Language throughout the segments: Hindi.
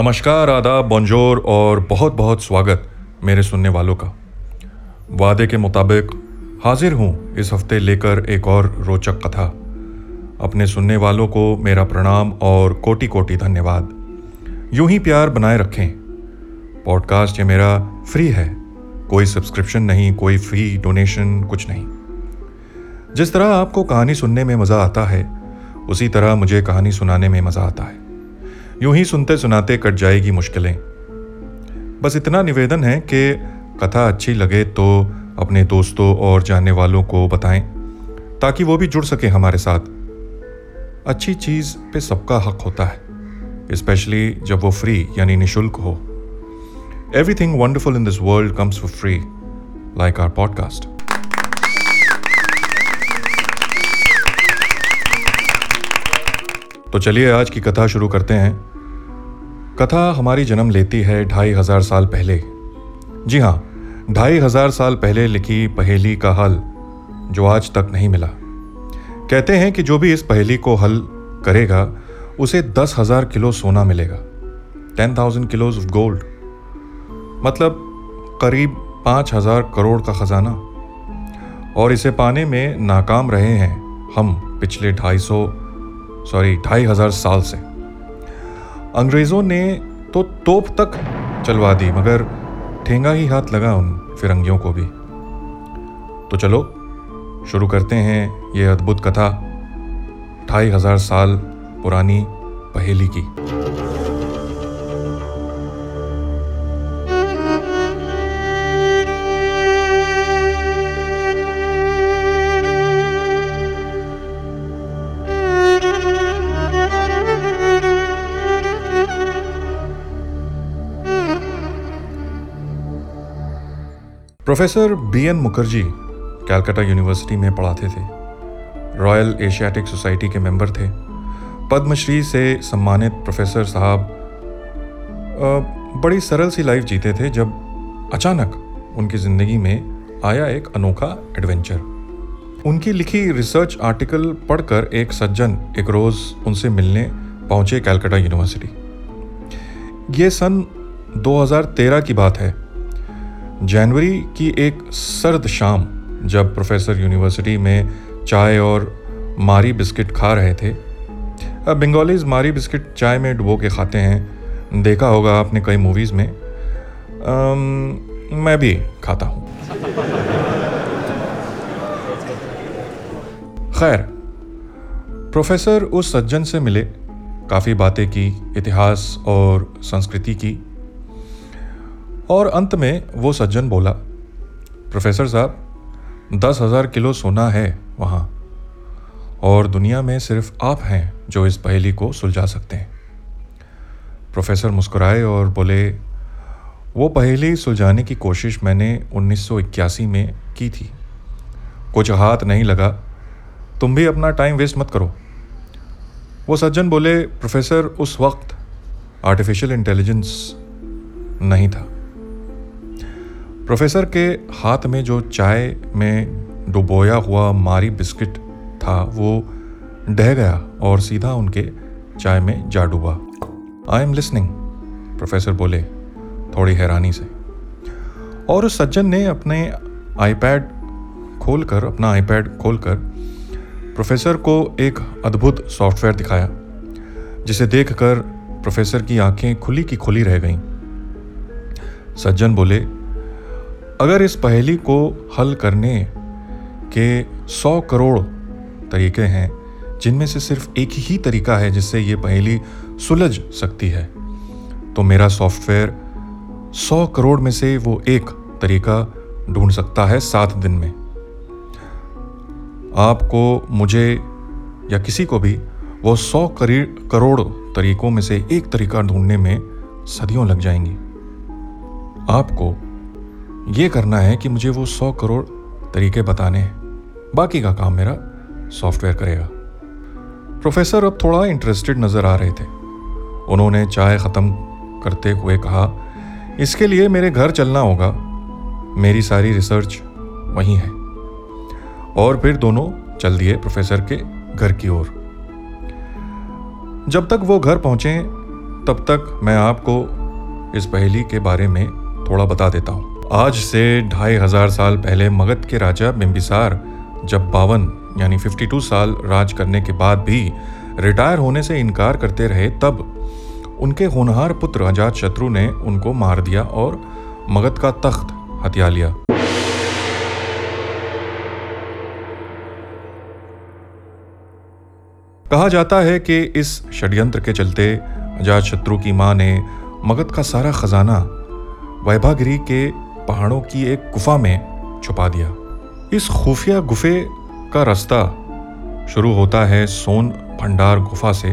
नमस्कार, आदाब बॉन्जोर और बहुत बहुत स्वागत मेरे सुनने वालों का। वादे के मुताबिक हाजिर हूँ इस हफ़्ते लेकर एक और रोचक कथा। अपने सुनने वालों को मेरा प्रणाम और कोटि कोटि धन्यवाद। यूँ ही प्यार बनाए रखें। पॉडकास्ट ये मेरा फ्री है। कोई सब्सक्रिप्शन नहीं, कोई फ़ी डोनेशन, कुछ नहीं। जिस तरह आपको कहानी सुनने में मज़ा आता है, उसी तरह मुझे कहानी सुनाने में मज़ा आता है। यूँ ही सुनते सुनाते कट जाएगी मुश्किलें। बस इतना निवेदन है कि कथा अच्छी लगे तो अपने दोस्तों और जानने वालों को बताएँ, ताकि वो भी जुड़ सके हमारे साथ। अच्छी चीज़ पे सबका हक होता है स्पेशली जब वो फ्री यानी निशुल्क हो। Everything wonderful in this world comes for free like our podcast तो चलिए आज की कथा शुरू करते हैं। कथा हमारी जन्म लेती है ढाई हज़ार साल पहले। जी हाँ ढाई हज़ार साल पहले लिखी पहेली का हल जो आज तक नहीं मिला। कहते हैं कि जो भी इस पहेली को हल करेगा, उसे दस हज़ार किलो सोना मिलेगा। Ten thousand kilos of gold. मतलब करीब पाँच हज़ार करोड़ का खजाना। और इसे पाने में नाकाम रहे हैं हम पिछले ढाई सौ सॉरी ढाई हज़ार साल से। अंग्रेज़ों ने तो तोप तक चलवा दी, मगर ठेंगा ही हाथ लगा उन फिरंगियों को भी। तो चलो, शुरू करते हैं ये अद्भुत कथा, ढाई हज़ार साल पुरानी पहेली की। Professor B N Mukherjee Calcutta university में पढ़ाते थे। रॉयल एशियाटिक सोसाइटी के मेंबर थे। पद्मश्री से सम्मानित प्रोफेसर साहब बड़ी सरल सी लाइफ जीते थे जब अचानक उनकी ज़िंदगी में आया एक अनोखा एडवेंचर। उनकी लिखी रिसर्च आर्टिकल पढ़कर एक सज्जन एक रोज़ उनसे मिलने पहुँचे कैलकाटा यूनिवर्सिटी। ये सन 2013 की बात है। जनवरी की एक सर्द शाम जब प्रोफेसर यूनिवर्सिटी में चाय और मारी बिस्किट खा रहे थे। अब बंगालीज मारी बिस्किट चाय में डुबो के खाते हैं। देखा होगा आपने कई मूवीज़ में। आम, मैं भी खाता हूँ। खैर प्रोफेसर उस सज्जन से मिले। काफ़ी बातें की इतिहास और संस्कृति की। और अंत में वो सज्जन बोला, प्रोफेसर साहब, दस हज़ार किलो सोना है वहाँ और दुनिया में सिर्फ़ आप हैं जो इस पहेली को सुलझा सकते हैं। प्रोफेसर मुस्कुराए और बोले, वो पहेली सुलझाने की कोशिश मैंने 1981 में की थी। कुछ हाथ नहीं लगा, तुम भी अपना टाइम वेस्ट मत करो। वो सज्जन बोले, प्रोफेसर, उस वक्त आर्टिफिशियल इंटेलिजेंस नहीं था। प्रोफेसर के हाथ में जो चाय में डुबोया हुआ मारी बिस्किट था, वो ढह गया और सीधा उनके चाय में जा डूबा। आई एम लिसनिंग प्रोफेसर बोले थोड़ी हैरानी से। और उस सज्जन ने अपने आईपैड खोलकर, अपना आईपैड खोलकर प्रोफेसर को एक अद्भुत सॉफ्टवेयर दिखाया, जिसे देखकर प्रोफेसर की आँखें खुली की खुली रह गईं। सज्जन बोले अगर इस पहेली को हल करने के सौ करोड़ तरीके हैं, जिनमें से सिर्फ़ एक ही तरीका है जिससे ये पहेली सुलझ सकती है तो मेरा सॉफ्टवेयर सौ करोड़ में से वो एक तरीका ढूंढ सकता है सात दिन में। आपको, मुझे या किसी को भी वो सौ करोड़ तरीकों में से एक तरीका ढूँढने में सदियों लग जाएँगी। आपको ये करना है कि मुझे वो सौ करोड़ तरीके बताने हैं। बाकी का काम मेरा सॉफ्टवेयर करेगा। प्रोफेसर अब थोड़ा इंटरेस्टेड नज़र आ रहे थे। उन्होंने चाय ख़त्म करते हुए कहा, इसके लिए मेरे घर चलना होगा। मेरी सारी रिसर्च वहीं है। और फिर दोनों चल दिए प्रोफेसर के घर की ओर। जब तक वो घर पहुँचे, तब तक मैं आपको इस पहेली के बारे में थोड़ा बता देता हूँ। आज से ढाई हज़ार साल पहले मगध के राजा बिम्बिसार जब बावन, यानी 52 साल राज करने के बाद भी रिटायर होने से इनकार करते रहे, तब उनके होनहार पुत्र अजात शत्रु ने उनको मार दिया और मगध का तख्त हथिया लिया। कहा जाता है कि इस षड्यंत्र के चलते अजात शत्रु की माँ ने मगध का सारा खजाना वैभागिरी के पहाड़ों की एक गुफा में छुपा दिया। इस खुफिया गुफे का रास्ता शुरू होता है सोन भंडार गुफा से,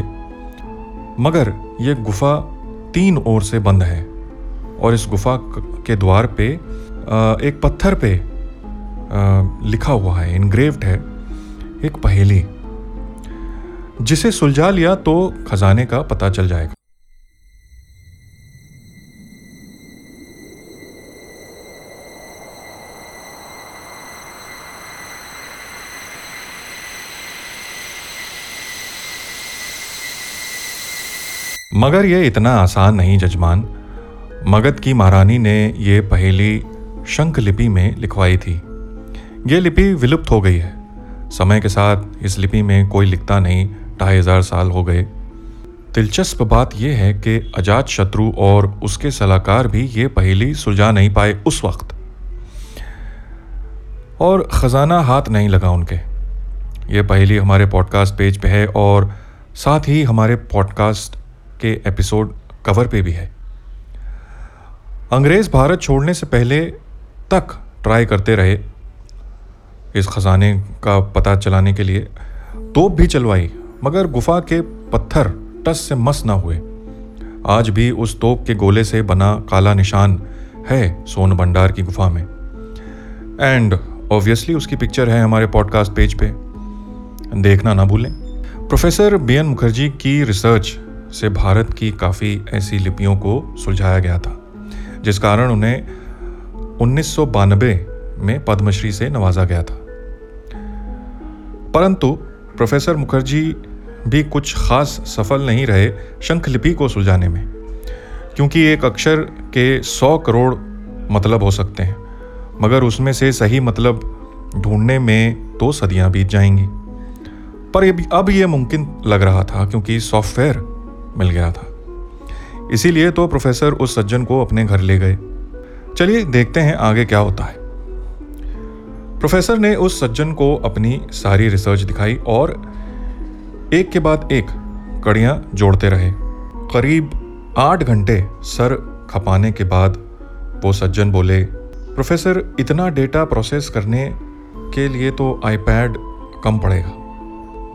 मगर यह गुफा तीन ओर से बंद है और इस गुफा के द्वार पे एक पत्थर पे लिखा हुआ है इनग्रेव्ड है, एक पहेली। जिसे सुलझा लिया तो खजाने का पता चल जाएगा। मगर यह इतना आसान नहीं, जजमान। मगध की महारानी ने यह पहेली शंख लिपि में लिखवाई थी। ये लिपि विलुप्त हो गई है। समय के साथ इस लिपि में कोई लिखता नहीं, ढाई हज़ार साल हो गए। दिलचस्प बात यह है कि अजात शत्रु और उसके सलाहकार भी ये पहेली सुलझा नहीं पाए उस वक्त। और ख़जाना हाथ नहीं लगा उनके। ये पहेली हमारे पॉडकास्ट पेज पे है और साथ ही हमारे पॉडकास्ट के एपिसोड कवर पे भी है। अंग्रेज़ भारत छोड़ने से पहले तक ट्राई करते रहे इस खजाने का पता चलाने के लिए। तोप भी चलवाई, मगर गुफा के पत्थर टस से मस ना हुए। आज भी उस तोप के गोले से बना काला निशान है सोन भंडार की गुफा में। एंड ऑब्वियसली उसकी पिक्चर है हमारे पॉडकास्ट पेज पे। देखना ना भूलें। प्रोफेसर बी एन मुखर्जी की रिसर्च से भारत की काफ़ी ऐसी लिपियों को सुलझाया गया था, जिस कारण उन्हें उन्नीस सौ बानबे में पद्मश्री से नवाजा गया था। परंतु प्रोफेसर मुखर्जी भी कुछ खास सफल नहीं रहे शंख लिपि को सुलझाने में, क्योंकि एक अक्षर के सौ करोड़ मतलब हो सकते हैं, मगर उसमें से सही मतलब ढूँढने में तो सदियाँ बीत जाएँगी। पर अब यह मुमकिन लग रहा था, क्योंकि सॉफ्टवेयर मिल गया था। इसीलिए तो प्रोफेसर उस सज्जन को अपने घर ले गए। चलिए देखते हैं आगे क्या होता है। प्रोफेसर ने उस सज्जन को अपनी सारी रिसर्च दिखाई और एक के बाद एक कड़ियाँ जोड़ते रहे। करीब आठ घंटे सर खपाने के बाद वो सज्जन बोले, प्रोफेसर, इतना डेटा प्रोसेस करने के लिए तो आईपैड कम पड़ेगा।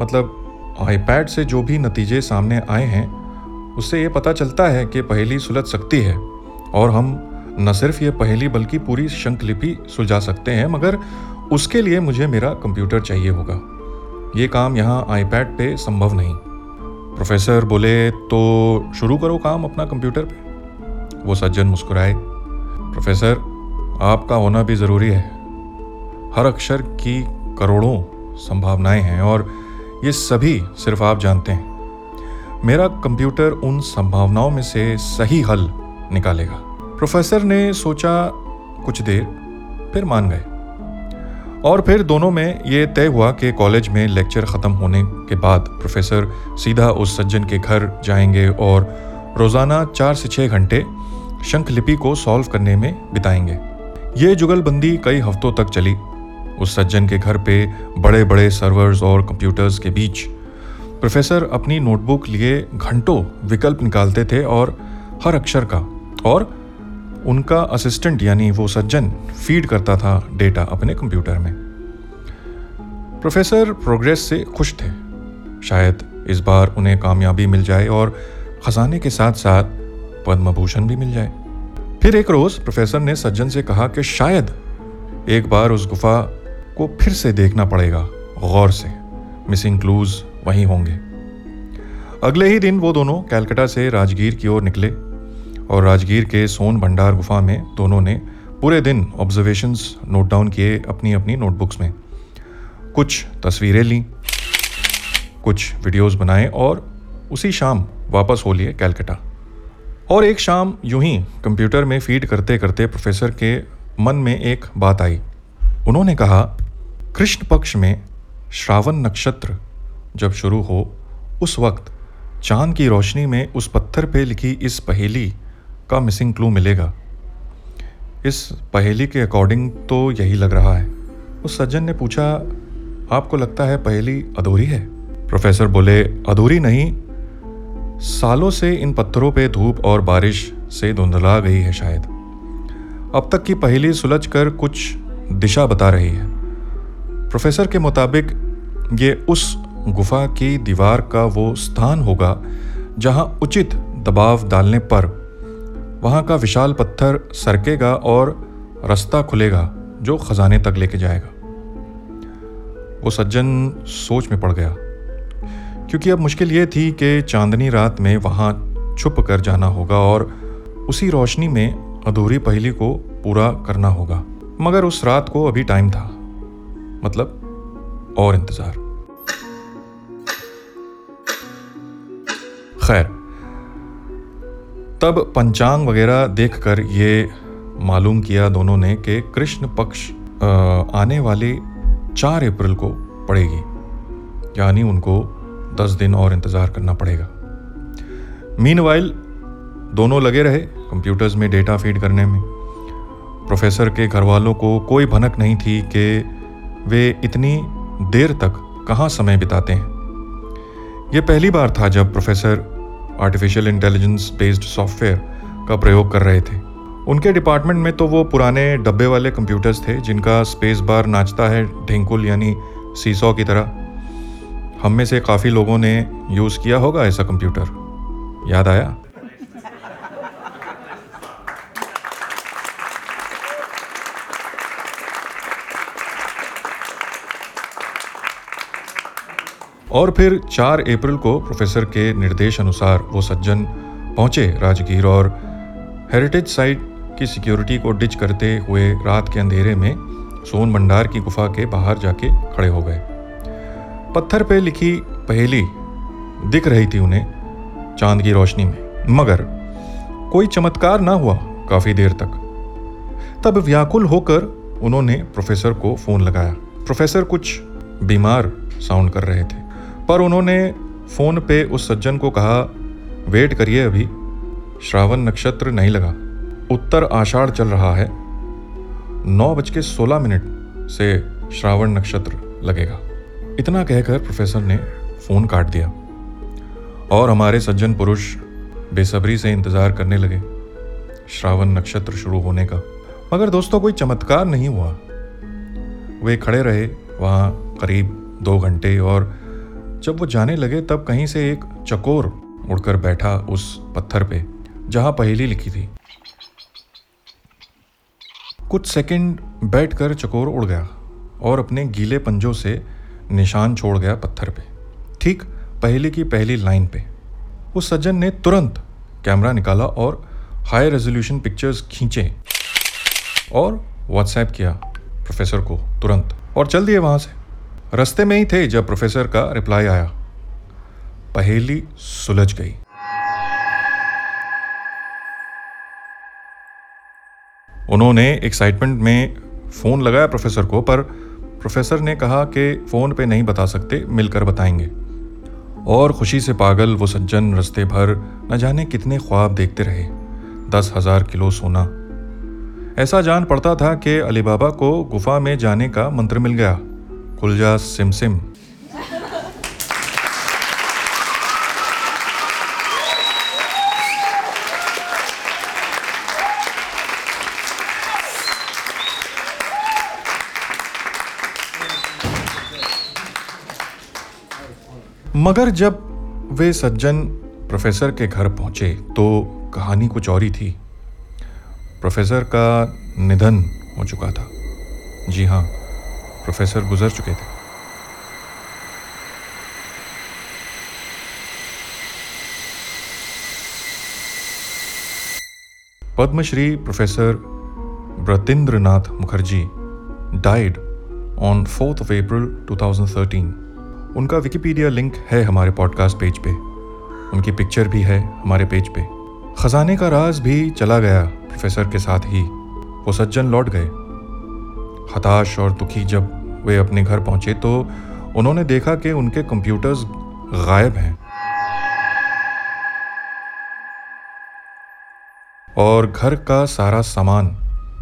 मतलब आईपैड से जो भी नतीजे सामने आए हैं उससे ये पता चलता है कि पहेली सुलझ सकती है। और हम न सिर्फ़ ये पहेली बल्कि पूरी शंखलिपि सुलझा सकते हैं, मगर उसके लिए मुझे मेरा कंप्यूटर चाहिए होगा। ये काम यहाँ आईपैड पे संभव नहीं। प्रोफेसर बोले तो शुरू करो काम अपना कंप्यूटर पे। वो सज्जन मुस्कुराए। प्रोफेसर, आपका होना भी ज़रूरी है। हर अक्षर की करोड़ों संभावनाएँ हैं और ये सभी सिर्फ़ आप जानते हैं। मेरा कंप्यूटर उन संभावनाओं में से सही हल निकालेगा। प्रोफेसर ने सोचा कुछ देर, फिर मान गए। और फिर दोनों में ये तय हुआ कि कॉलेज में लेक्चर ख़त्म होने के बाद प्रोफेसर सीधा उस सज्जन के घर जाएँगे और रोज़ाना चार से छः घंटे शंख लिपि को सॉल्व करने में बिताएँगे। ये जुगलबंदी कई हफ्तों तक चली। उस सज्जन के घर पे बड़े बड़े सर्वर्स और कंप्यूटर्स के बीच प्रोफेसर अपनी नोटबुक लिए घंटों विकल्प निकालते थे और हर अक्षर का, और उनका असिस्टेंट यानी वो सज्जन फ़ीड करता था डेटा अपने कंप्यूटर में। प्रोफेसर प्रोग्रेस से खुश थे। शायद इस बार उन्हें कामयाबी मिल जाए और खजाने के साथ साथ पद्म भूषण भी मिल जाए। फिर एक रोज प्रोफेसर ने सज्जन से कहा कि शायद एक बार उस गुफा को फिर से देखना पड़ेगा, गौर से। मिसिंग क्लूज वहीं होंगे। अगले ही दिन वो दोनों कैलकटा से राजगीर की ओर निकले और राजगीर के सोन भंडार गुफा में दोनों ने पूरे दिन ऑब्जर्वेशंस नोट डाउन किए अपनी अपनी नोटबुक्स में। कुछ तस्वीरें लीं, कुछ वीडियोस बनाए और उसी शाम वापस हो लिए कैलकटा। और एक शाम यूँ ही कंप्यूटर में फ़ीड करते करते प्रोफेसर के मन में एक बात आई। उन्होंने कहा, कृष्ण पक्ष में श्रावण नक्षत्र जब शुरू हो, उस वक्त चाँद की रोशनी में उस पत्थर पे लिखी इस पहेली का मिसिंग क्लू मिलेगा। इस पहेली के अकॉर्डिंग तो यही लग रहा है। उस सज्जन ने पूछा, आपको लगता है पहेली अधूरी है? प्रोफेसर बोले, अधूरी नहीं। सालों से इन पत्थरों पे धूप और बारिश से धुंधला गई है शायद। अब तक की पहेली सुलझ कर कुछ दिशा बता रही है। प्रोफेसर के मुताबिक ये उस गुफा की दीवार का वो स्थान होगा, जहाँ उचित दबाव डालने पर वहाँ का विशाल पत्थर सरकेगा और रास्ता खुलेगा जो खजाने तक लेके जाएगा। वो सज्जन सोच में पड़ गया, क्योंकि अब मुश्किल ये थी कि चांदनी रात में वहाँ छुप कर जाना होगा और उसी रोशनी में अधूरी पहली को पूरा करना होगा। मगर उस रात को अभी टाइम था मतलब और इंतज़ार। खैर। तब पंचांग वगैरह देखकर ये मालूम किया दोनों ने कि कृष्ण पक्ष आने वाली चार अप्रैल को पड़ेगी। यानी उनको दस दिन और इंतज़ार करना पड़ेगा। मीन दोनों लगे रहे कंप्यूटर्स में डेटा फ़ीड करने में। प्रोफेसर के घर वालों को कोई भनक नहीं थी कि वे इतनी देर तक कहाँ समय बिताते हैं। ये पहली बार था जब professor artificial intelligence based software का प्रयोग कर रहे थे। उनके डिपार्टमेंट में तो वो पुराने डब्बे वाले कंप्यूटर्स थे, जिनका स्पेस बार नाचता है ढेंकुल यानी सीसो की तरह। हम में से काफ़ी लोगों ने यूज़ किया होगा ऐसा कंप्यूटर याद आया? और फिर 4 अप्रैल को प्रोफेसर के निर्देश अनुसार वो सज्जन पहुँचे राजगीर और हेरिटेज साइट की सिक्योरिटी को डिच करते हुए रात के अंधेरे में सोन भंडार की गुफा के बाहर जाके खड़े हो गए। पत्थर पे लिखी पहेली दिख रही थी उन्हें चाँद की रोशनी में, मगर कोई चमत्कार ना हुआ काफ़ी देर तक। तब व्याकुल होकर उन्होंने प्रोफेसर को फ़ोन लगाया। प्रोफेसर कुछ बीमार साउंड कर रहे थे। पर उन्होंने फ़ोन पे उस सज्जन को कहा, वेट करिए अभी। श्रावण नक्षत्र नहीं लगा। उत्तर आषाढ़ चल रहा है। नौ बज के सोलह मिनट से श्रावण नक्षत्र लगेगा। इतना कहकर प्रोफेसर ने फ़ोन काट दिया। और हमारे सज्जन पुरुष बेसब्री से इंतज़ार करने लगे। श्रावण नक्षत्र शुरू होने का। मगर दोस्तों, कोई चमत्कार नहीं हुआ। वे खड़े रहे वहाँ करीब दो घंटे और जब वो जाने लगे, तब कहीं से एक चकोर उड़कर बैठा उस पत्थर पे, जहाँ पहेली लिखी थी। कुछ सेकंड बैठकर चकोर उड़ गया और अपने गीले पंजों से निशान छोड़ गया पत्थर पे। ठीक पहेली की पहली लाइन पे। उस सज्जन ने तुरंत कैमरा निकाला और हाई रेजोल्यूशन पिक्चर्स खींचे और व्हाट्सएप किया प्रोफेसर को तुरंत। और चल दिए वहाँ से रास्ते में ही थे जब प्रोफेसर का रिप्लाई आया। पहेली सुलझ गई। उन्होंने एक्साइटमेंट में फ़ोन लगाया प्रोफेसर को, पर प्रोफेसर ने कहा कि फ़ोन पे नहीं बता सकते, मिलकर बताएँगे। और खुशी से पागल वो सज्जन रस्ते भर न जाने कितने ख्वाब देखते रहे। दस हज़ार किलो सोना। ऐसा जान पड़ता था कि अलीबाबा को गुफा में जाने का मंत्र मिल गया। कुलजा सिमसिम मगर जब वे सज्जन प्रोफेसर के घर पहुँचे तो कहानी कुछ और ही थी। प्रोफेसर का निधन हो चुका था। जी हाँ। प्रोफेसर गुजर चुके थे। Padmashri professor Bratindranath Mukherjee died on fourth of April 2013 उनका विकिपीडिया लिंक है हमारे पॉडकास्ट पेज पे। उनकी पिक्चर भी है हमारे पेज पे। खजाने का राज भी चला गया प्रोफेसर के साथ ही। वो सज्जन लौट गए। हताश और दुखी जब वे अपने घर पहुँचे तो उन्होंने देखा कि उनके कंप्यूटर्स गायब हैं। और घर का सारा सामान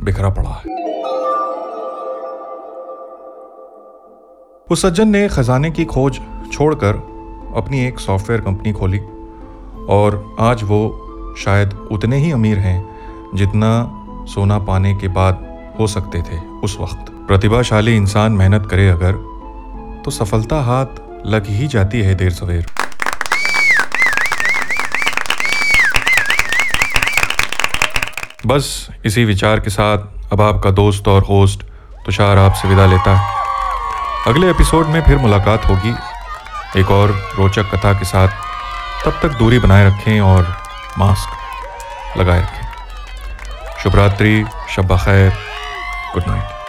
बिखरा पड़ा है। उस सज्जन ने खजाने की खोज छोड़कर अपनी एक सॉफ्टवेयर कंपनी खोली और आज वो शायद उतने ही अमीर हैं जितना सोना पाने के बाद हो सकते थे उस वक्त। प्रतिभाशाली इंसान मेहनत करे अगर तो सफलता हाथ लग ही जाती है देर सवेर। बस इसी विचार के साथ अब आपका दोस्त और होस्ट तुषार आपसे विदा लेता है। अगले एपिसोड में फिर मुलाकात होगी। एक और रोचक कथा के साथ तब तक दूरी बनाए रखें और मास्क लगाए रखें। शुभ रात्रि शब खैर। Good night.